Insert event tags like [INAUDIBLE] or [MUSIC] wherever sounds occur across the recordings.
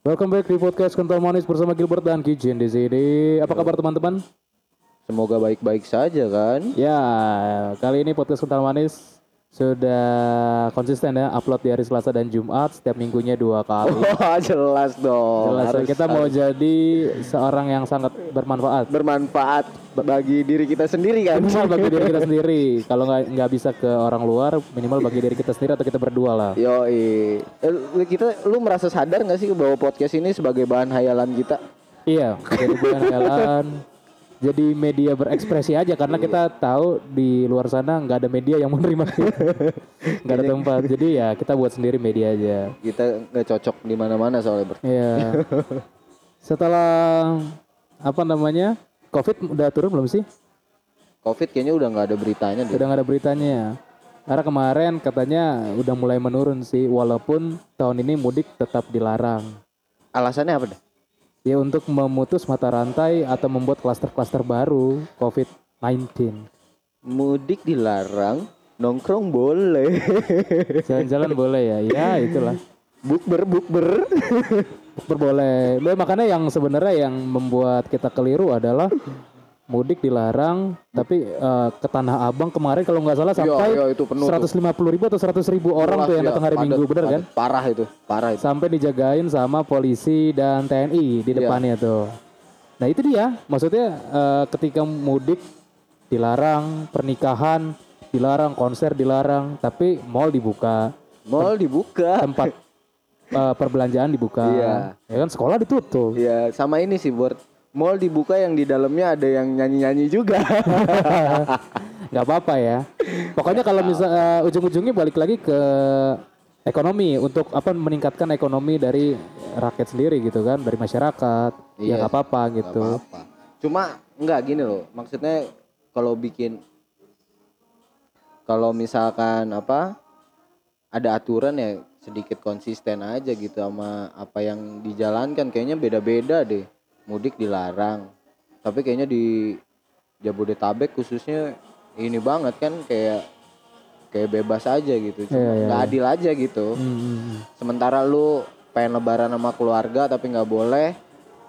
Welcome back di podcast Kental Manis bersama Gilbert dan Kijin di sini. Apa kabar teman-teman? Semoga baik-baik saja kan. Ya, kali ini podcast Kental Manis sudah konsisten ya upload di hari Selasa dan Jumat setiap minggunya dua kali. [LAUGHS] Wah jelas dong. Jelas Harus- kita mau harus jadi seorang yang sangat bermanfaat. bermanfaat bagi diri kita sendiri kan. Minimal bagi diri kita [LAUGHS] sendiri. Kalau nggak nggak bisa ke orang luar, minimal bagi diri kita sendiri atau kita berdua lah. Yo lu kita lu merasa sadar nggak sih bahwa podcast ini sebagai bahan hayalan kita? Iya, jadi bukan jalan. [LAUGHS] Jadi media berekspresi aja karena kita tahu di luar sana nggak ada media yang menerima kita. [LAUGHS] nggak ada tempat. Jadi ya kita buat sendiri media aja. Kita nggak cocok di mana-mana soalnya. Ber. Iya. [LAUGHS] Setelah apa namanya? Covid udah turun belum sih? Covid kayaknya udah nggak ada beritanya deh. Udah nggak ada beritanya. Karena kemarin katanya udah mulai menurun sih, walaupun tahun ini mudik tetap dilarang. Alasannya apa deh? Ya untuk memutus mata rantai atau membuat klaster-klaster baru COVID-19. Mudik dilarang, nongkrong boleh. [LAUGHS] Jalan-jalan boleh ya, ya itulah. bukber bukber. Bukber boleh. Nah, makanya yang sebenarnya yang membuat kita keliru adalah mudik dilarang, tapi eh, ke Tanah Abang kemarin kalau nggak salah sampai yo, itu penuh tuh. 150 ribu atau 100 ribu orang tuh yang Iya, datang hari padat, Minggu, bener kan? Parah itu, parah itu. Sampai dijagain sama polisi dan TNI di Iya. depannya tuh. Nah itu dia, maksudnya eh, ketika mudik dilarang, pernikahan dilarang, konser dilarang, tapi mall dibuka, Mall dibuka. tempat eh, perbelanjaan dibuka, Iya. ya kan sekolah ditutup. Iya, sama ini sih, Bor. Mall dibuka yang di dalamnya ada yang nyanyi-nyanyi juga. [LAUGHS] nggak apa-apa ya. Pokoknya kalau misal eh, ujung-ujungnya balik lagi ke ekonomi untuk apa meningkatkan ekonomi dari rakyat sendiri gitu kan, dari masyarakat. Ya Iya. nggak apa-apa gitu. apa. Cuma enggak gini loh. Maksudnya kalau bikin kalau misalkan apa ada aturan ya sedikit konsisten aja gitu sama apa yang dijalankan kayaknya beda-beda deh. Mudik dilarang. Tapi kayaknya di Jabodetabek khususnya ini banget kan kayak kayak bebas aja gitu. Cuma Iya, iya, nggak adil aja gitu. Hmm, hmm, hmm. Sementara lu pengen lebaran sama keluarga tapi nggak boleh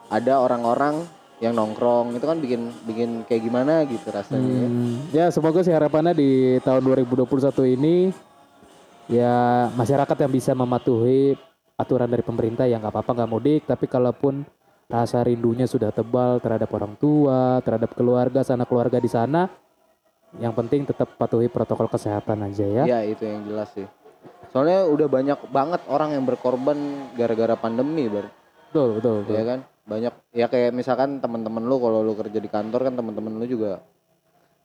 ada orang-orang yang nongkrong itu kan bikin bikin kayak gimana gitu rasanya ya. Hmm, ya semoga sih harapannya di tahun 2021 ini ya masyarakat yang bisa mematuhi aturan dari pemerintah yang nggak apa-apa nggak mudik tapi kalaupun rasa rindunya sudah tebal terhadap orang tua terhadap keluarga sana keluarga di sana yang penting tetap patuhi protokol kesehatan aja ya Ya itu yang jelas sih. Soalnya udah banyak banget orang yang berkorban gara-gara pandemi ber betul betul, betul. ya kan? Banyak ya kayak misalkan teman-teman lu kalau lu kerja di kantor kan teman-teman lu juga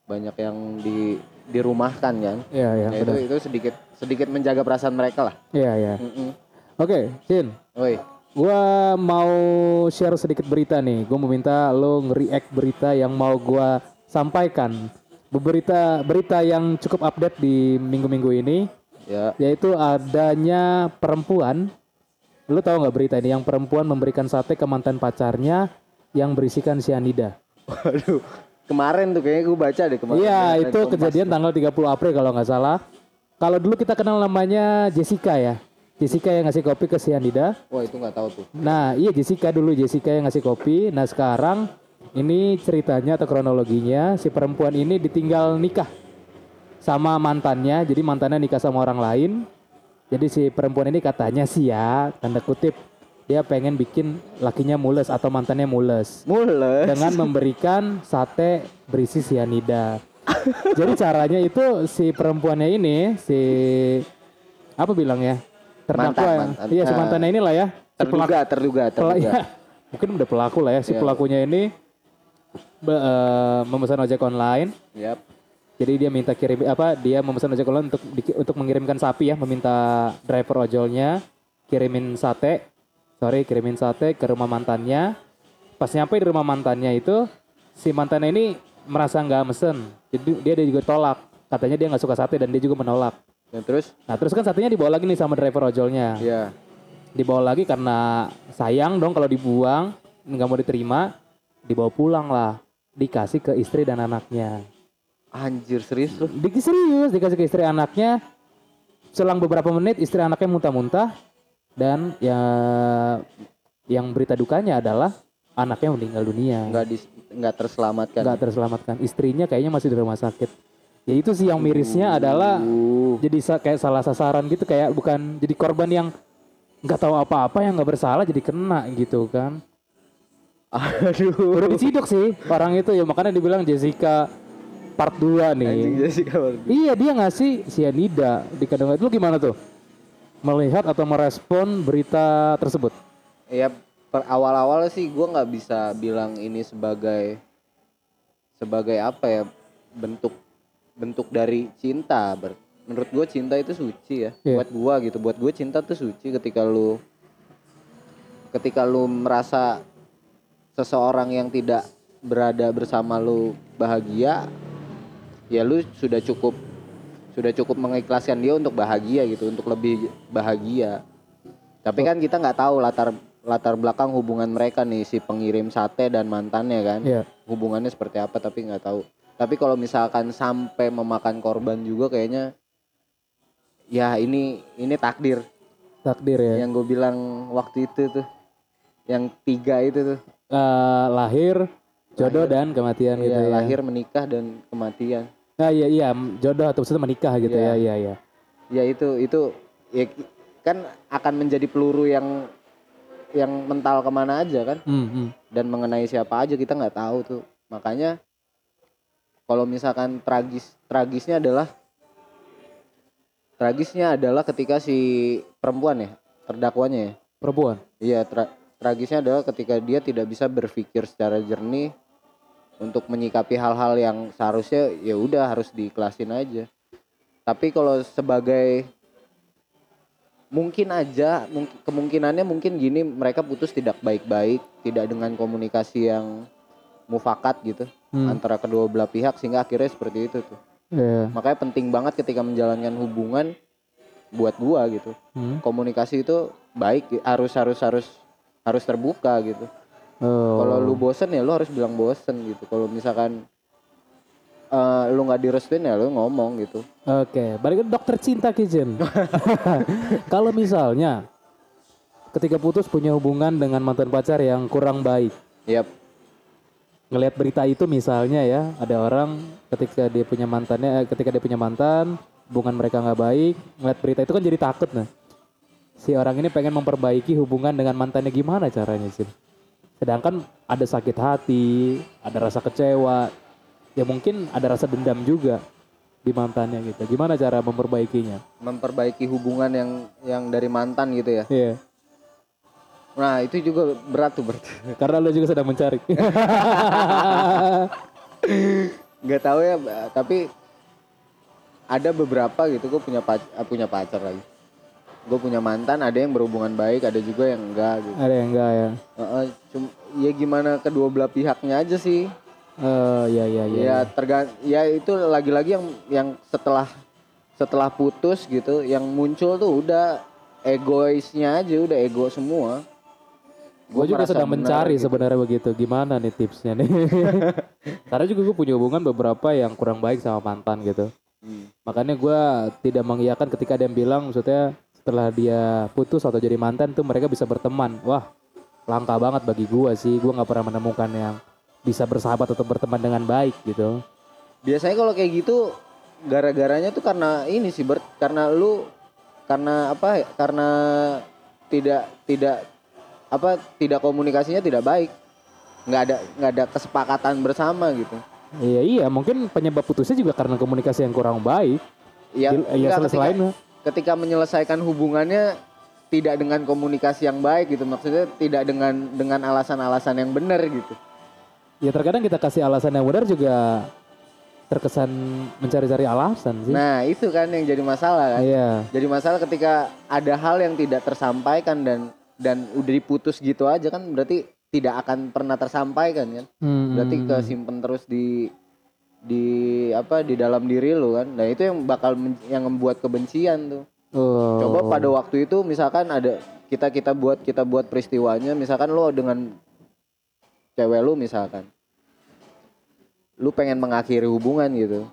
banyak yang di dirumahkan kan. Iya iya Ya, itu itu sedikit sedikit menjaga perasaan mereka lah. Iya iya. Mm-mm. Oke, Sin. Woi, Gua mau share sedikit berita nih. Gua mau minta lo nge-react berita yang mau gua sampaikan. Berita berita yang cukup update di minggu-minggu ini ya yaitu adanya perempuan. Lo tahu nggak berita ini yang perempuan memberikan sate ke mantan pacarnya yang berisikan cyanida. Waduh, kemarin tuh kayaknya gue baca deh kemarin. Iya, itu kejadian tanggal 30 April kalau nggak salah. Kalau dulu kita kenal namanya Jessica ya. Jessica yang ngasih kopi ke cyanida. Wah itu nggak tahu tuh. Nah, iya Jessica dulu Jessica yang ngasih kopi. Nah, sekarang ini ceritanya atau kronologinya si perempuan ini ditinggal nikah sama mantannya. Jadi mantannya nikah sama orang lain. Jadi si perempuan ini katanya sih ya, tanda kutip dia pengen bikin lakinya mules atau mantannya mules Mules. dengan memberikan sate berisi sianida. Jadi caranya itu si perempuannya ini si apa bilang ya? Terdakwa. Mantan, ya. mantan. Iya, si Ah. mantannya inilah ya. Si Terduga, terduga, Pela- terduga. ya, mungkin udah pelaku lah ya si Iya. pelakunya ini be- eh, memesan ojek online Yap. jadi dia minta kirim apa dia memesan ojek online untuk di- untuk mengirimkan sapi ya meminta driver ojolnya kirimin sate sorry kirimin sate ke rumah mantannya pas nyampe di rumah mantannya itu si mantannya ini merasa nggak mesen jadi dia, dia juga tolak katanya dia nggak suka sate dan dia juga menolak Dan terus? nah terus kan satenya dibawa lagi nih sama driver ojolnya. Ya. dibawa lagi karena sayang dong kalau dibuang nggak mau diterima dibawa pulang lah. Dikasih ke istri dan anaknya. Anjir serius lu. di serius dikasih ke istri anaknya. Selang beberapa menit istri anaknya muntah-muntah. Dan ya yang berita dukanya adalah anaknya meninggal dunia. Nggak di nggak terselamatkan. Nggak terselamatkan. Istrinya kayaknya masih di rumah sakit ya itu sih yang mirisnya adalah Uh, jadi sa- kayak salah sasaran gitu kayak bukan jadi korban yang nggak tahu apa-apa yang nggak bersalah jadi kena gitu kan. Aduh. Udah diciduk sih orang itu ya makanya dibilang Jessica part 2 nih. Anjing Jessica Biel. iya dia ngasih sianida di kandungan. Itu gimana tuh? Melihat atau merespon berita tersebut? Ya per awal-awal sih gue nggak bisa bilang ini sebagai sebagai apa ya bentuk bentuk dari cinta Ber- menurut gue cinta itu suci ya Iya. buat gue gitu buat gue cinta tuh suci ketika lu ketika lu merasa seseorang yang tidak berada bersama lu bahagia ya lu sudah cukup sudah cukup mengikhlaskan dia untuk bahagia gitu untuk lebih bahagia tapi kan kita nggak tahu latar latar belakang hubungan mereka nih si pengirim sate dan mantannya kan Iya. hubungannya seperti apa tapi nggak tahu tapi kalau misalkan sampai memakan korban juga kayaknya ya ini ini takdir. Takdir ya. Yang gue bilang waktu itu tuh yang tiga itu tuh. Eh, lahir jodoh dan kematian gitu Iya, ya. lahir menikah dan kematian. Nah iya iya jodoh atau maksudnya menikah gitu Iya. ya iya iya. Ya itu itu ya kan akan menjadi peluru yang yang mental ke mana aja kan? Hmm, hmm. dan mengenai siapa aja kita nggak tahu tuh. Makanya kalau misalkan tragis tragisnya adalah tragisnya adalah ketika si perempuan ya terdakwanya ya. Perempuan? Iya tra- tragisnya adalah ketika dia tidak bisa berpikir secara jernih untuk menyikapi hal-hal yang seharusnya ya udah harus diiklasin aja. Tapi kalau sebagai mungkin aja mungkin kemungkinannya mungkin gini mereka putus tidak baik-baik tidak dengan komunikasi yang mufakat gitu Hmm. antara kedua belah pihak sehingga akhirnya seperti itu tuh Iya. makanya penting banget ketika menjalankan hubungan buat gua gitu Hmm. komunikasi itu baik harus harus harus harus terbuka gitu Oh. kalau lu bosen ya lu harus bilang bosen gitu kalau misalkan eh, lu nggak direstuin ya lu ngomong gitu Oke, balik ke dokter cinta Kijen. [LAUGHS] Kalau misalnya ketika putus punya hubungan dengan mantan pacar yang kurang baik, Yap. Ngelihat berita itu misalnya ya, ada orang ketika dia punya mantannya, eh, ketika dia punya mantan, hubungan mereka nggak baik, ngelihat berita itu kan jadi takut nah. Si orang ini pengen memperbaiki hubungan dengan mantannya gimana caranya sih? Sedangkan ada sakit hati, ada rasa kecewa, ya mungkin ada rasa dendam juga di mantannya gitu. Gimana cara memperbaikinya? memperbaiki hubungan yang yang dari mantan gitu ya Iya. Nah itu juga berat tuh berarti [LAUGHS] Karena lo juga sedang mencari. [LAUGHS] nggak tahu ya tapi ada beberapa gitu gue punya pac- ah, punya pacar lagi gue punya mantan ada yang berhubungan baik ada juga yang enggak gitu ada yang enggak ya? Heeh, cum- ya gimana kedua belah pihaknya aja sih Oh ya ya ya. ya tergan ya itu lagi-lagi yang yang setelah setelah putus gitu yang muncul tuh udah egoisnya aja udah ego semua Gue juga sedang mencari gitu. sebenarnya begitu. Gimana nih tipsnya nih? [LAUGHS] Karena juga gue punya hubungan beberapa yang kurang baik sama mantan gitu. Hmm. Makanya gue tidak mengiyakan ketika ada yang bilang maksudnya setelah dia putus atau jadi mantan tuh mereka bisa berteman. Wah langka banget bagi gue sih. Gue nggak pernah menemukan yang bisa bersahabat atau berteman dengan baik gitu. biasanya kalau kayak gitu gara-garanya tuh karena ini sih Bert karena lu karena apa ya, karena tidak tidak apa tidak komunikasinya tidak baik nggak ada nggak ada kesepakatan bersama gitu Iya iya mungkin penyebab putusnya juga karena komunikasi yang kurang baik. ya, Iya enggak, ketika, selain ketika menyelesaikan hubungannya tidak dengan komunikasi yang baik gitu maksudnya tidak dengan dengan alasan-alasan yang benar gitu ya terkadang kita kasih alasan yang benar juga terkesan mencari-cari alasan sih. nah itu kan yang jadi masalah kan Iya. jadi masalah ketika ada hal yang tidak tersampaikan dan dan udah diputus gitu aja kan berarti tidak akan pernah tersampaikan kan? Hmm, berarti kesimpan terus di di apa di dalam diri lu kan? Nah itu yang bakal men- yang membuat kebencian tuh. Oh. coba pada waktu itu misalkan ada kita kita buat kita buat peristiwanya misalkan lo dengan cewek lu misalkan lu pengen mengakhiri hubungan gitu.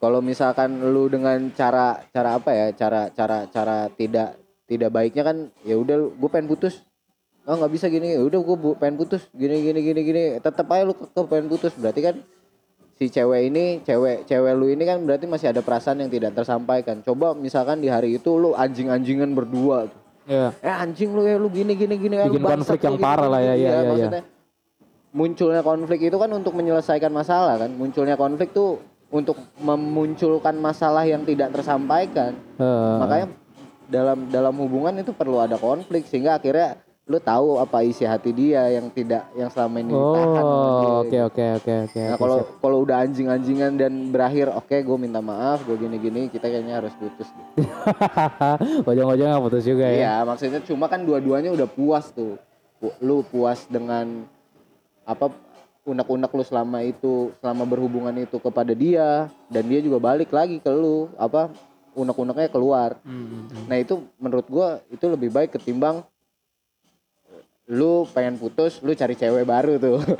Kalau misalkan lu dengan cara cara apa ya cara cara cara tidak tidak baiknya kan ya udah gue pengen putus. Oh nggak bisa gini udah gue pengen putus. Gini gini gini gini. Tetap aja lu ke pengen putus. Berarti kan si cewek ini cewek cewek lu ini kan berarti masih ada perasaan yang tidak tersampaikan. Coba misalkan di hari itu lu anjing-anjingan berdua tuh. Ya eh anjing lu ya lu gini gini gini. Lu Bikin konflik lu yang gini, parah gini, lah ya, gini. ya, ya, ya. maksudnya munculnya konflik itu kan untuk menyelesaikan masalah kan. Munculnya konflik tuh untuk memunculkan masalah yang tidak tersampaikan. Eh, makanya dalam dalam hubungan itu perlu ada konflik sehingga akhirnya lu tahu apa isi hati dia yang tidak yang selama ini ditahan oh oke gitu. oke oke oke Nah oke, kalau siap. kalau udah anjing-anjingan dan berakhir oke gue minta maaf gue gini-gini kita kayaknya harus putus gitu. [LAUGHS] ujung-ujungnya putus juga ya Iya maksudnya cuma kan dua-duanya udah puas tuh lu puas dengan apa unek-unek lu selama itu selama berhubungan itu kepada dia dan dia juga balik lagi ke lu apa unek-uneknya keluar Hmm. Nah itu menurut gua itu lebih baik ketimbang lu pengen putus, lu cari cewek baru tuh. [LAUGHS]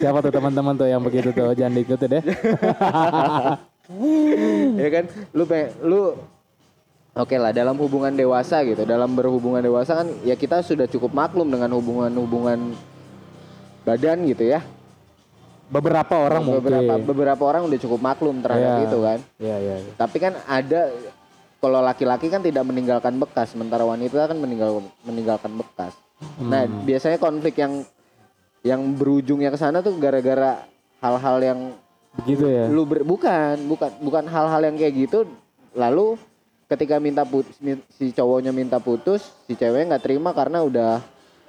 siapa tuh teman-teman tuh yang begitu tuh jangan diikutin deh [LAUGHS] ya kan? Lu pengen lu Oke lah dalam hubungan dewasa gitu, dalam berhubungan dewasa kan ya kita sudah cukup maklum dengan hubungan-hubungan badan gitu ya. Beberapa orang beberapa mungkin beberapa orang udah cukup maklum terhadap Iya. itu kan. ya ya ya. Tapi kan ada kalau laki-laki kan tidak meninggalkan bekas, sementara wanita kan meninggal meninggalkan bekas. Nah, Hmm. biasanya konflik yang yang berujungnya ke sana tuh gara-gara hal-hal yang begitu ya lu ber- bukan, bukan bukan hal-hal yang kayak gitu lalu ketika minta putus si cowoknya minta putus, si cewek nggak terima karena udah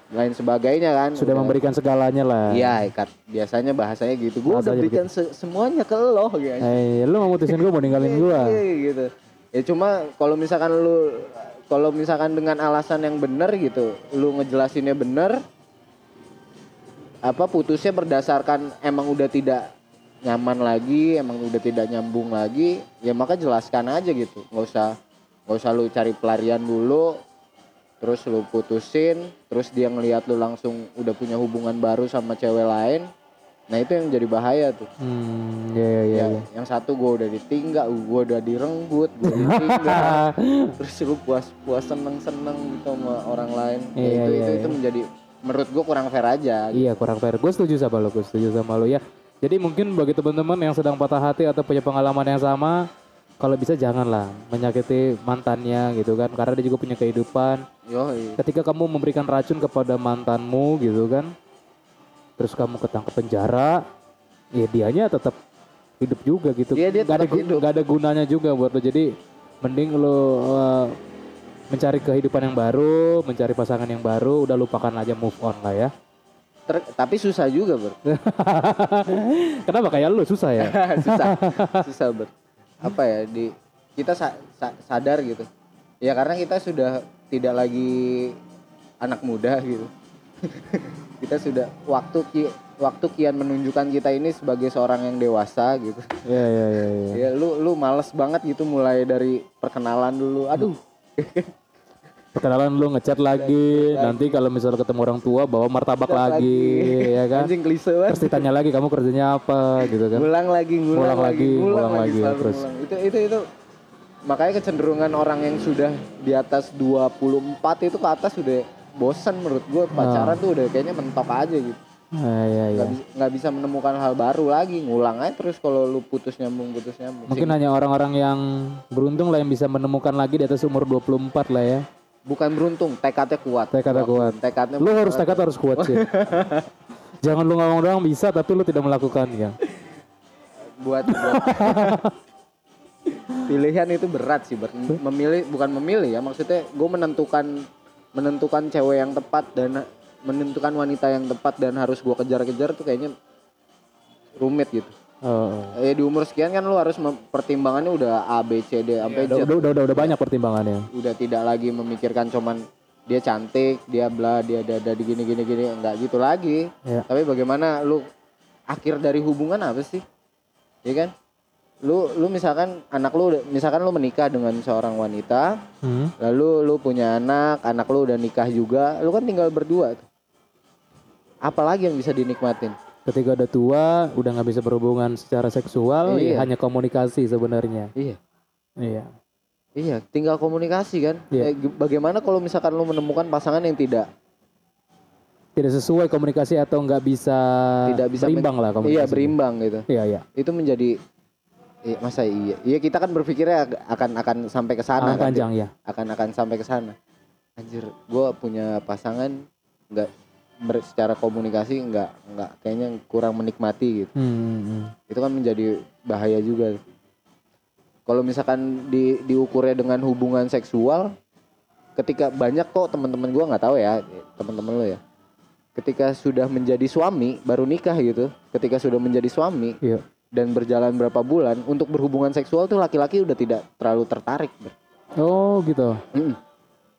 lain sebagainya kan. sudah Udah- memberikan segalanya lah Iya, ikat. Biasanya bahasanya gitu. Gue udah berikan se- semuanya ke lo gitu. Eh, lu mau mutusin gue mau ninggalin gue Iya, gitu. Ya cuma kalau misalkan lu kalau misalkan dengan alasan yang benar gitu, lu ngejelasinnya benar apa putusnya berdasarkan emang udah tidak nyaman lagi, emang udah tidak nyambung lagi, ya maka jelaskan aja gitu. nggak usah nggak usah lu cari pelarian dulu terus lu putusin, terus dia ngelihat lu langsung udah punya hubungan baru sama cewek lain. Nah, itu yang jadi bahaya tuh hmm ya ya ya, ya, ya. yang satu gue udah ditinggal gue udah direnggut gue ditinggal [LAUGHS] terus lu puas puas seneng seneng gitu sama orang lain ya, Iya, itu iya, itu iya. itu menjadi menurut gue kurang fair aja Iya kurang fair. Gue setuju sama lo, gue setuju sama lo ya. Jadi mungkin bagi teman-teman yang sedang patah hati atau punya pengalaman yang sama, kalau bisa janganlah menyakiti mantannya gitu kan, karena dia juga punya kehidupan. yo Ketika kamu memberikan racun kepada mantanmu gitu kan, terus kamu ketangkep penjara, ya dianya tetap hidup juga gitu. Iya, dia Nggak ada, tetap gu- hidup. nggak ada gunanya juga buat lo. Jadi mending lo uh, mencari kehidupan yang baru, mencari pasangan yang baru, udah lupakan aja move on lah ya. tapi susah juga ber [LAUGHS] Kenapa kayak lu susah ya? [LAUGHS] susah [LAUGHS] susah ber apa ya di kita sa- sa- sadar gitu ya karena kita sudah tidak lagi anak muda gitu [LAUGHS] kita sudah waktu ki- waktu kian menunjukkan kita ini sebagai seorang yang dewasa gitu Iya iya iya. iya. Ya lu lu males banget gitu mulai dari perkenalan dulu. Aduh. [LAUGHS] Perkenalan lu ngechat lagi, nanti kalau misalnya ketemu orang tua bawa martabak lagi, ya kan? Anjing klise banget. Terus ditanya lagi kamu kerjanya apa gitu kan? Ngulang lagi, ngulang, Ngulang lagi, lagi, ngulang, ngulang lagi, lagi, terus. ngulang. Itu itu itu makanya kecenderungan orang yang sudah di atas 24 itu ke atas udah bosan menurut gue pacaran tuh udah kayaknya mentok aja gitu Ah, iya iya. nggak bisa nggak bisa menemukan hal baru lagi ngulang aja terus kalau lu putus nyambung putus nyambung Mungkin hanya orang-orang yang beruntung lah yang bisa menemukan lagi di atas umur 24 lah ya. Bukan beruntung tekadnya kuat Tekadnya kuat. tekadnya Lu harus tekad harus kuat sih. [LAUGHS] Jangan lu ngomong doang bisa tapi lu tidak melakukan ya. buat, buat [LAUGHS] pilihan itu berat sih Ber. memilih bukan memilih ya maksudnya gue menentukan menentukan cewek yang tepat dan menentukan wanita yang tepat dan harus gue kejar-kejar tuh kayaknya rumit gitu Oh. eh di umur sekian kan lu harus pertimbangannya udah A B C D sampai Z udah, udah, udah, udah banyak pertimbangannya. udah tidak lagi memikirkan cuman dia cantik dia bla dia dada di gini gini gini enggak gitu lagi Ya. tapi bagaimana lu akhir dari hubungan apa sih ya kan lu lu misalkan anak lu misalkan lu menikah dengan seorang wanita Hmm. lalu lu punya anak anak lu udah nikah juga lu kan tinggal berdua tuh apalagi yang bisa dinikmatin Ketika udah tua, udah nggak bisa berhubungan secara seksual, ya Iya. hanya komunikasi sebenarnya. iya Iya. Iya, tinggal komunikasi kan. Iya. Eh, bagaimana kalau misalkan lu menemukan pasangan yang tidak Tidak sesuai komunikasi atau nggak bisa tidak bisa berimbang lah komunikasi. Iya, berimbang gitu. Iya, iya. Itu menjadi iya, masa iya. Iya, kita kan berpikirnya akan akan sampai ke sana kan. panjang ya. Akan akan sampai ke sana. Anjir, gua punya pasangan nggak secara komunikasi nggak nggak kayaknya kurang menikmati gitu. Hmm, hmm. Itu kan menjadi bahaya juga. Kalau misalkan di diukurnya dengan hubungan seksual, ketika banyak kok teman-teman gua nggak tahu ya, teman-teman lo ya. Ketika sudah menjadi suami, baru nikah gitu. Ketika sudah menjadi suami Iya. dan berjalan berapa bulan, untuk berhubungan seksual tuh laki-laki udah tidak terlalu tertarik. Oh, gitu. Mm-mm.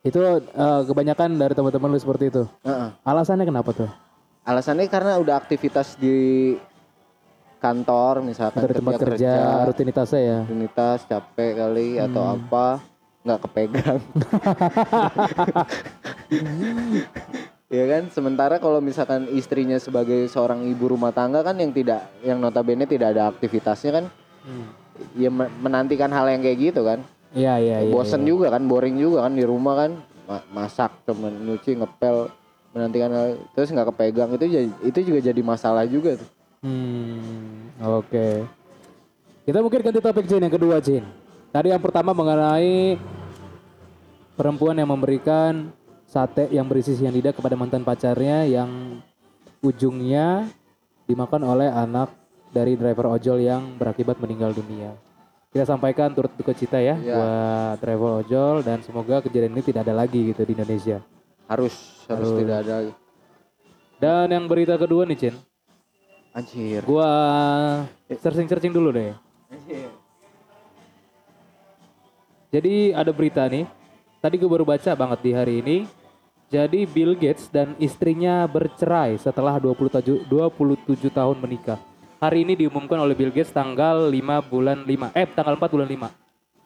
Itu eh, kebanyakan dari teman-teman lu seperti itu. Heeh. Alasannya kenapa tuh? Alasannya karena udah aktivitas di kantor misalkan Dari tempat kerja, rutinitasnya ya. rutinitas capek kali atau Hmm. apa nggak kepegang [LAUGHS] ya kan sementara kalau misalkan istrinya sebagai seorang ibu rumah tangga kan yang tidak yang notabene tidak ada aktivitasnya kan ya me- menantikan hal yang kayak gitu kan Iya, iya, iya. bosen iya. juga kan boring juga kan di rumah kan Ma- masak temen nyuci ngepel menantikan hal terus nggak kepegang itu jadi- itu juga jadi masalah juga tuh Hmm, oke. Kita mungkin ganti topik Jin yang kedua Jin. Tadi yang pertama mengenai perempuan yang memberikan sate yang berisi cyanida kepada mantan pacarnya yang ujungnya dimakan oleh anak dari driver ojol yang berakibat meninggal dunia. Kita sampaikan turut duka cita ya Ya. buat driver ojol dan semoga kejadian ini tidak ada lagi gitu di Indonesia. harus harus Harus. tidak ada Dan yang berita kedua nih Cin, anjir gua searching-searching dulu deh. Jadi ada berita nih. Tadi gue baru baca banget di hari ini. Jadi Bill Gates dan istrinya bercerai setelah 27, 27 tahun menikah. Hari ini diumumkan oleh Bill Gates tanggal 5 bulan 5. Eh, tanggal 4 bulan 5.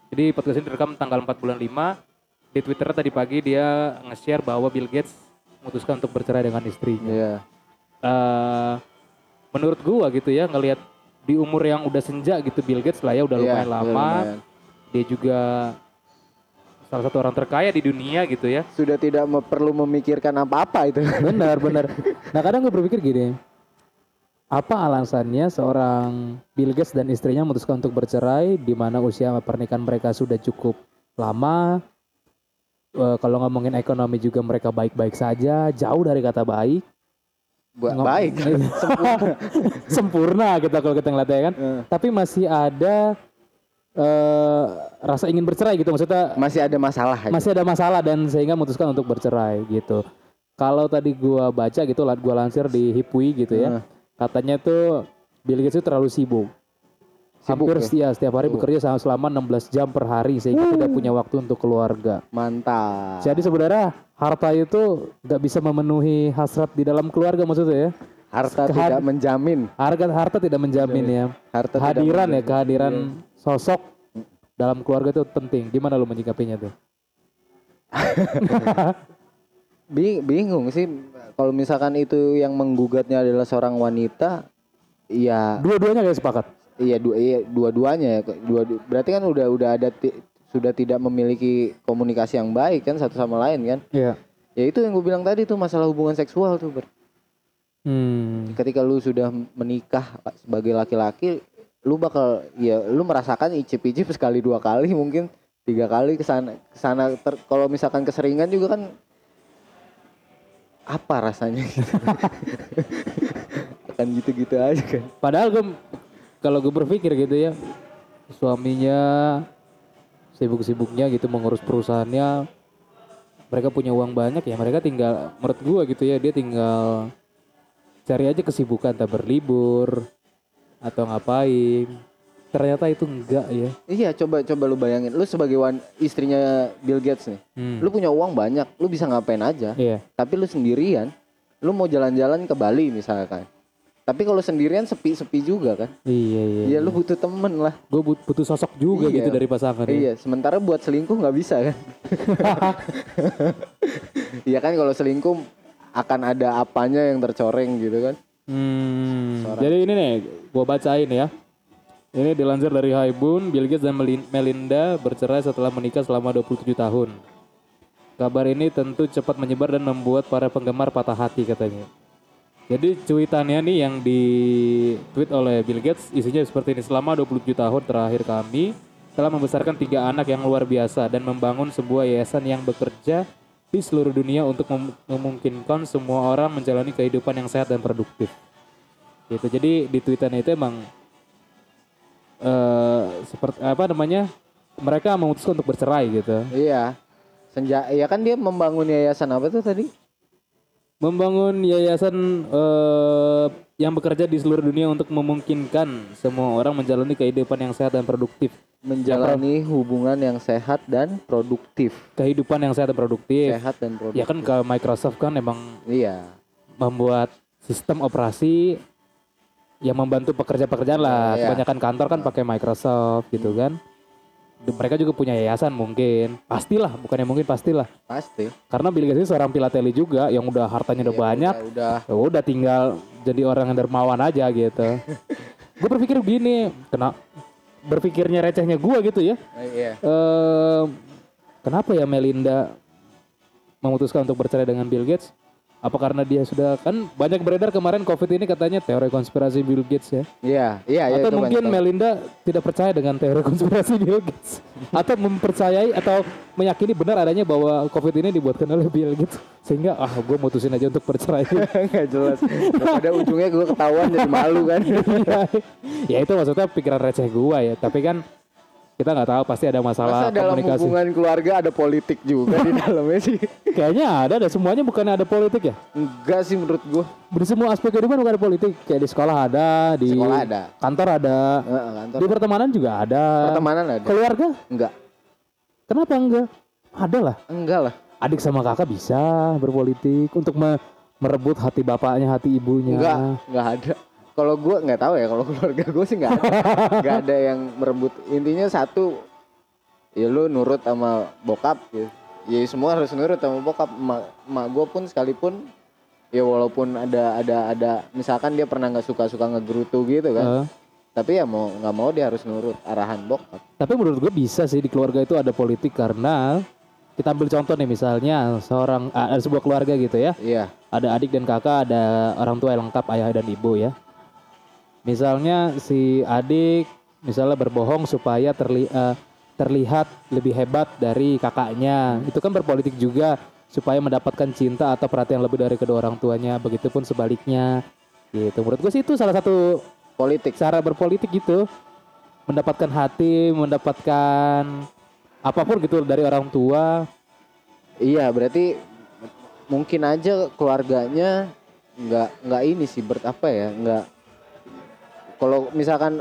Jadi podcast ini direkam tanggal 4 bulan 5. Di Twitter tadi pagi dia nge-share bahwa Bill Gates memutuskan untuk bercerai dengan istrinya Iya. eh menurut gua gitu ya ngelihat di umur yang udah senja gitu Bill Gates lah ya udah Iya, lumayan lama lumayan. dia juga salah satu orang terkaya di dunia gitu ya Sudah tidak perlu memikirkan apa-apa itu. benar benar [LAUGHS] nah kadang gue berpikir gini apa alasannya seorang Bill Gates dan istrinya memutuskan untuk bercerai di mana usia pernikahan mereka sudah cukup lama Eh, kalau ngomongin ekonomi juga mereka baik-baik saja jauh dari kata baik Ba- Ngom- baik. [LAUGHS] sempurna gitu kalau kita ngeliatnya kan Eh. tapi masih ada eh rasa ingin bercerai gitu maksudnya Masih ada masalah aja. masih ada masalah dan sehingga memutuskan untuk bercerai gitu kalau tadi gua baca gitu gua lansir di Hipwi gitu ya Eh. Katanya tuh Bill Gates itu terlalu sibuk. Sibuk hampir ya? setia setiap hari bekerja selama- selama 16 jam per hari sehingga tidak punya waktu untuk keluarga. Mantap. jadi sebenarnya harta itu nggak bisa memenuhi hasrat di dalam keluarga maksudnya ya? Harta Kehad- tidak menjamin. harga harta tidak menjamin ya. Harta kehadiran ya kehadiran sosok dalam keluarga itu penting. Gimana lu menyikapinya tuh? [LAUGHS] Bing- bingung sih kalau misalkan itu yang menggugatnya adalah seorang wanita iya dua-duanya kayak sepakat iya dua iya dua-duanya ya. dua berarti kan udah udah ada ti- sudah tidak memiliki komunikasi yang baik kan satu sama lain kan iya ya itu yang gue bilang tadi tuh masalah hubungan seksual tuh Ber. hmm ketika lu sudah menikah sebagai laki-laki lu bakal ya lu merasakan icip-icip sekali dua kali mungkin tiga kali ke sana ke sana ter- kalau misalkan keseringan juga kan apa rasanya gitu. akan gitu-gitu aja kan padahal gue kalau gue berpikir gitu ya suaminya sibuk-sibuknya gitu mengurus perusahaannya mereka punya uang banyak ya mereka tinggal menurut gua gitu ya dia tinggal cari aja kesibukan entah berlibur atau ngapain ternyata itu enggak ya iya coba coba lu bayangin lu sebagai wan, istrinya Bill Gates nih Hmm. lu punya uang banyak lu bisa ngapain aja iya tapi lu sendirian lu mau jalan-jalan ke Bali misalkan tapi kalau sendirian sepi-sepi juga kan iya iya Iya lu butuh temen lah gue butuh sosok juga Iya. gitu dari pasangan ya. Iya, sementara buat selingkuh nggak bisa kan? [LAUGHS] Iya kan kalau selingkuh akan ada apanya yang tercoreng gitu kan? Hmm, Seorang- jadi ini nih, gua bacain ya. Ini dilansir dari Haibun, Bill Gates dan Melin- Melinda bercerai setelah menikah selama 27 tahun. Kabar ini tentu cepat menyebar dan membuat para penggemar patah hati katanya. Jadi cuitannya nih yang di tweet oleh Bill Gates isinya seperti ini. Selama 27 tahun terakhir kami telah membesarkan tiga anak yang luar biasa dan membangun sebuah yayasan yang bekerja di seluruh dunia untuk mem- memungkinkan semua orang menjalani kehidupan yang sehat dan produktif. Gitu. Jadi di tweetannya itu emang eh seperti apa namanya? Mereka memutuskan untuk bercerai gitu. Iya. Senja ya kan dia membangun yayasan apa tuh tadi? Membangun yayasan eh yang bekerja di seluruh dunia untuk memungkinkan semua orang menjalani kehidupan yang sehat dan produktif. Menjalani hubungan yang sehat dan produktif. Kehidupan yang sehat dan produktif. Sehat dan produktif. Ya kan ke Microsoft kan emang Iya. membuat sistem operasi yang membantu pekerja-pekerjaan lah. Iya. Kebanyakan kantor kan pakai Microsoft gitu kan. Dan Mereka juga punya yayasan mungkin. Pastilah, bukannya mungkin pastilah. Pasti. Karena Bill Gates ini seorang filateli juga yang udah hartanya udah Ya, banyak. Udah, Ya udah tinggal jadi orang yang dermawan aja gitu. [LAUGHS] gue berpikir begini, kena berpikirnya recehnya gue gitu ya. udah. Iya. Eh, kenapa ya Melinda memutuskan untuk bercerai dengan Bill Gates? Apa karena dia sudah kan banyak beredar kemarin COVID ini katanya teori konspirasi Bill Gates ya? Iya, iya, iya atau mungkin banyak. Melinda tidak percaya dengan teori konspirasi Bill Gates [LAUGHS] atau mempercayai atau meyakini benar adanya bahwa COVID ini dibuatkan oleh Bill Gates sehingga ah gue mutusin aja untuk bercerai. [LAUGHS] Nggak jelas. Pada ujungnya gue ketahuan jadi malu kan. [LAUGHS] ya itu maksudnya pikiran receh gua ya tapi kan kita nggak tahu pasti ada masalah Masa dalam komunikasi hubungan keluarga ada politik juga di dalamnya sih? [LAUGHS] kayaknya ada ada semuanya bukannya ada politik ya Enggak sih menurut gue. di semua aspek kehidupan bukan ada politik kayak di sekolah ada di Sekolah ada. kantor ada Heeh, kantor. di pertemanan juga ada Pertemanan ada. keluarga Enggak. kenapa enggak ada lah Enggak lah. adik sama kakak bisa berpolitik untuk me- merebut hati bapaknya hati ibunya Enggak, enggak ada. Kalau gue nggak tahu ya, kalau [LAUGHS] keluarga gue sih nggak ada. Nggak ada yang merebut. Intinya satu, ya lu nurut sama bokap gitu. Ya semua harus nurut sama bokap. Emak, emak gue pun sekalipun, ya walaupun ada ada ada, misalkan dia pernah nggak suka suka ngegerutu gitu kan. Eh, Tapi ya mau nggak mau dia harus nurut arahan bokap. tapi menurut gue bisa sih di keluarga itu ada politik karena kita ambil contoh nih misalnya seorang ah, ada sebuah keluarga gitu ya Iya, ada adik dan kakak, ada orang tua yang lengkap ayah dan ibu ya. Misalnya si adik misalnya berbohong supaya terli- eh, terlihat lebih hebat dari kakaknya. Itu kan berpolitik juga supaya mendapatkan cinta atau perhatian lebih dari kedua orang tuanya. Begitupun sebaliknya. Gitu. Menurut gue sih itu salah satu politik. cara berpolitik gitu. Mendapatkan hati, mendapatkan apa pun gitu dari orang tua. Iya, berarti mungkin aja keluarganya nggak nggak ini sih ber apa ya nggak kalau misalkan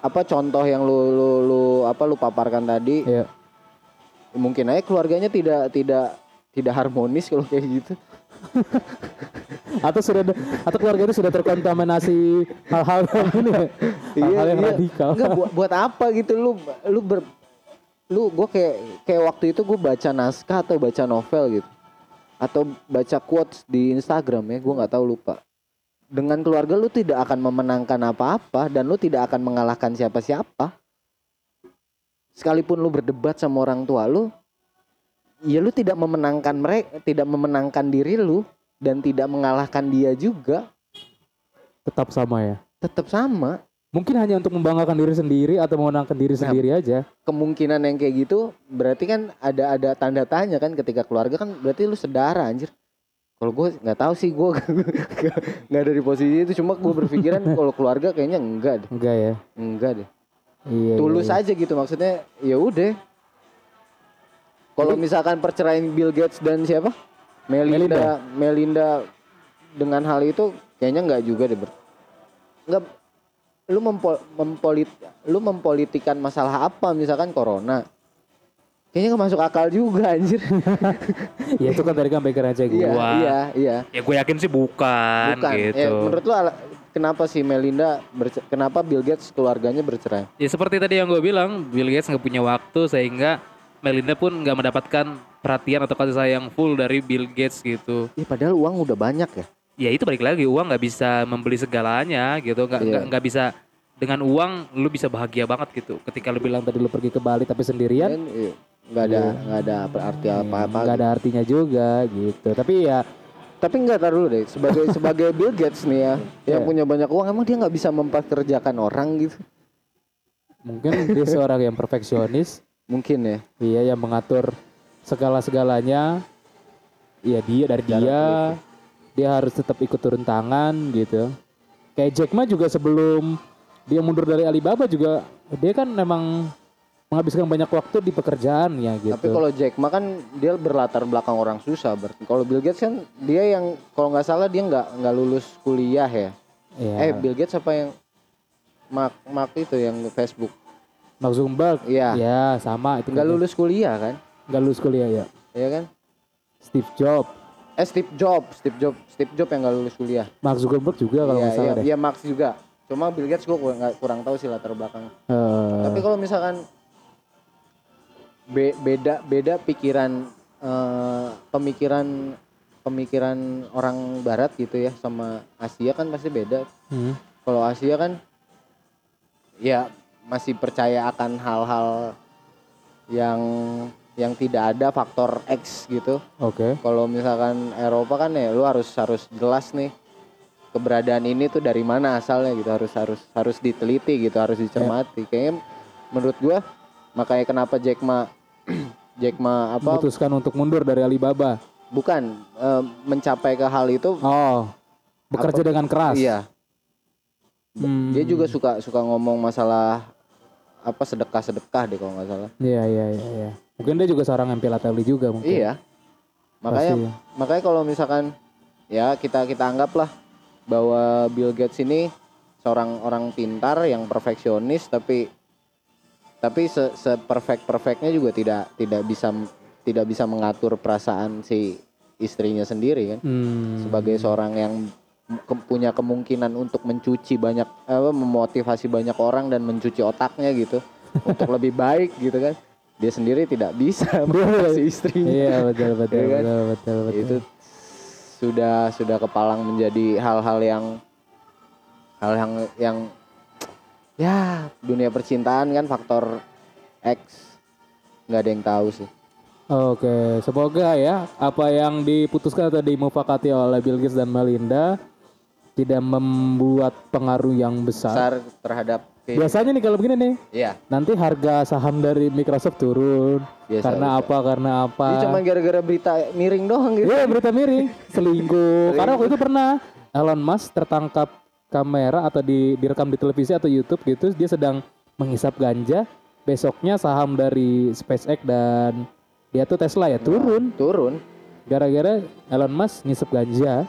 apa contoh yang lu lu lu apa lu paparkan tadi Ya. mungkin aja keluarganya tidak tidak tidak harmonis kalau kayak gitu. [LAUGHS] Atau sudah atau keluarga itu sudah terkontaminasi hal-hal ini ya, hal-hal yang radikal. Enggak, buat buat apa gitu? Lu lu ber lu gue kayak kayak waktu itu gue baca naskah atau baca novel gitu. Atau baca quotes di Instagram ya gue nggak tahu lupa dengan keluarga lu tidak akan memenangkan apa-apa dan lu tidak akan mengalahkan siapa-siapa. Sekalipun lu berdebat sama orang tua lu ya lu tidak memenangkan mereka tidak memenangkan diri lu dan tidak mengalahkan dia juga. Tetap sama ya? Tetap sama. Mungkin hanya untuk membanggakan diri sendiri atau memenangkan diri Nah. sendiri aja. kemungkinan yang kayak gitu berarti kan ada ada tanda tanya kan ketika keluarga kan berarti lu sedara anjir kalau gue nggak tahu sih gue [LAUGHS] nggak ada di posisi itu. Cuma gue berpikiran [LAUGHS] kalau keluarga kayaknya enggak deh. Enggak ya? Enggak deh. Iya tulus iya, iya. aja gitu maksudnya ya udah. Kalau misalkan perceraian Bill Gates dan siapa? Melinda Melinda, dengan hal itu kayaknya enggak juga deh ber enggak lu mempo, mempolit lu mempolitikan masalah apa? Misalkan corona kayaknya nggak masuk akal juga anjir. [LAUGHS] Ya itu kan kan pikiran aja iya gua iya iya. Ya gue yakin sih bukan, bukan. Gitu. ya, menurut lu ala- kenapa sih Melinda berce- kenapa Bill Gates keluarganya bercerai? Ya seperti tadi yang gue bilang, Bill Gates nggak punya waktu sehingga Melinda pun nggak mendapatkan perhatian atau kasih sayang full dari Bill Gates gitu. ya padahal uang udah banyak ya. Ya itu balik lagi uang nggak bisa membeli segalanya gitu, nggak Iya. nggak nggak bisa dengan uang lu bisa bahagia banget gitu. Ketika lu bilang tadi lu pergi ke Bali tapi sendirian iya, nggak ada nggak ada arti apa-apa nggak ada artinya juga gitu. Tapi ya Tapi enggak taruh deh, sebagai [LAUGHS] sebagai Bill Gates nih ya, yang Iya. punya banyak uang, emang dia nggak bisa mempekerjakan orang gitu? mungkin dia seorang yang perfeksionis. Mungkin ya. iya yang mengatur segala segalanya iya dia dari dia. dia harus tetap ikut turun tangan gitu. Kayak Jack Ma juga sebelum dia mundur dari Alibaba juga dia kan memang menghabiskan banyak waktu di pekerjaannya gitu Tapi kalau Jack Ma kan dia berlatar belakang orang susah. Berarti kalau Bill Gates kan dia yang kalau nggak salah dia nggak nggak lulus kuliah ya. Eh Iya. Bill Gates apa yang Mark Mark itu yang Facebook? Mark Zuckerberg Iya. ya sama itu Nggak lulus kuliah kan? nggak lulus kuliah ya Iya kan? Steve Jobs Eh Steve Jobs, Steve Jobs, Steve Jobs yang nggak lulus kuliah. Mark Zuckerberg juga kalau Iya, nggak salah iya, deh iya Marx juga. Cuma Bill Gates gue kurang, nggak- kurang tahu sih latar belakang. Eh, Tapi kalau misalkan be- beda beda pikiran eh, pemikiran pemikiran orang Barat gitu ya sama Asia kan pasti beda. hmm, Kalau Asia kan ya masih percaya akan hal-hal yang yang tidak ada faktor X gitu. oke Kalau misalkan Eropa kan ya lu harus harus jelas nih keberadaan ini tuh dari mana asalnya gitu harus harus harus diteliti gitu harus dicermati. Kayaknya menurut gua makanya kenapa Jack Ma [CLEARS THROAT] Jack Ma apa memutuskan untuk mundur dari Alibaba bukan eh, mencapai ke hal itu oh bekerja dengan keras iya Hmm. dia juga suka suka ngomong masalah apa sedekah sedekah deh kalau nggak salah Iya iya iya iya. Mungkin dia juga seorang yang Pilateli juga mungkin. iya makanya Pasti. makanya kalau misalkan ya kita kita anggaplah bahwa Bill Gates ini seorang orang pintar yang perfeksionis tapi tapi se, perfect perfectnya juga tidak tidak bisa tidak bisa mengatur perasaan si istrinya sendiri kan Hmm. sebagai seorang yang ke- punya kemungkinan untuk mencuci banyak apa memotivasi banyak orang dan mencuci otaknya gitu [LAUGHS] untuk lebih baik gitu kan dia sendiri tidak bisa [LAUGHS] motivasi istrinya Iya betul betul Iya kan? betul betul betul. itu sudah sudah kepalang menjadi hal-hal yang hal yang yang ya dunia percintaan kan faktor X nggak ada yang tahu sih Oke, semoga ya apa yang diputuskan atau dimufakati oleh Bill Gates dan Melinda tidak membuat pengaruh yang besar. besar terhadap ke- Biasanya nih kalau begini nih, ya nanti harga saham dari Microsoft turun. Biasa, karena biasa. apa? Karena apa? Ini cuma gara-gara berita miring doang gitu Iya berita miring [LAUGHS] selingkuh. Karena waktu itu pernah Elon Musk tertangkap kamera atau di direkam di televisi atau YouTube gitu, dia sedang menghisap ganja. Besoknya saham dari SpaceX dan dia tuh Tesla ya turun turun gara-gara Elon Musk ngisep ganja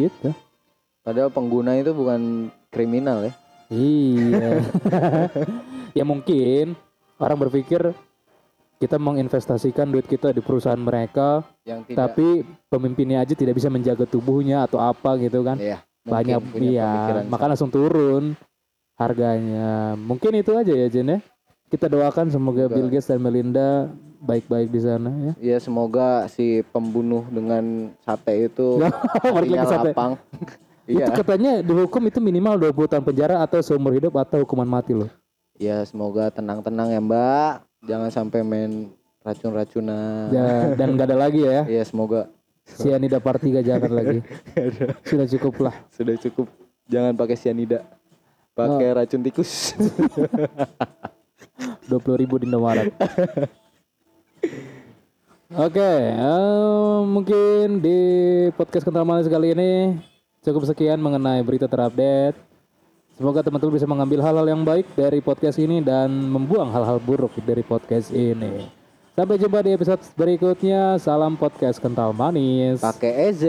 gitu. padahal pengguna itu bukan kriminal ya Iya. [LAUGHS] [LAUGHS] ya mungkin orang berpikir kita menginvestasikan duit kita di perusahaan mereka, yang tidak tapi pemimpinnya aja tidak bisa menjaga tubuhnya atau apa gitu kan. Iya, mungkin banyak iya maka langsung turun harganya mungkin itu aja ya Jen ya kita doakan semoga Semoga. Bill Gates dan Melinda baik-baik di sana ya Ya semoga si pembunuh dengan sate itu [LAUGHS] Balik lagi sate. lapang. [LAUGHS] itu Iya. katanya dihukum itu minimal 20 tahun penjara atau seumur hidup atau hukuman mati loh Ya semoga tenang-tenang ya Mbak. Jangan sampai main racun-racunan. Ya, dan gak ada lagi ya Iya semoga Cyanida part 3 jangan lagi [LAUGHS] sudah cukup lah sudah cukup. Jangan pakai sianida. Pakai Oh. racun tikus. [LAUGHS] 20 ribu di Indomaret [LAUGHS] Oke, eh, mungkin di podcast kental manis kali ini cukup sekian mengenai berita terupdate. Semoga teman-teman bisa mengambil hal-hal yang baik dari podcast ini dan membuang hal-hal buruk dari podcast ini. Sampai jumpa di episode berikutnya. Salam podcast kental manis. pakai EZ.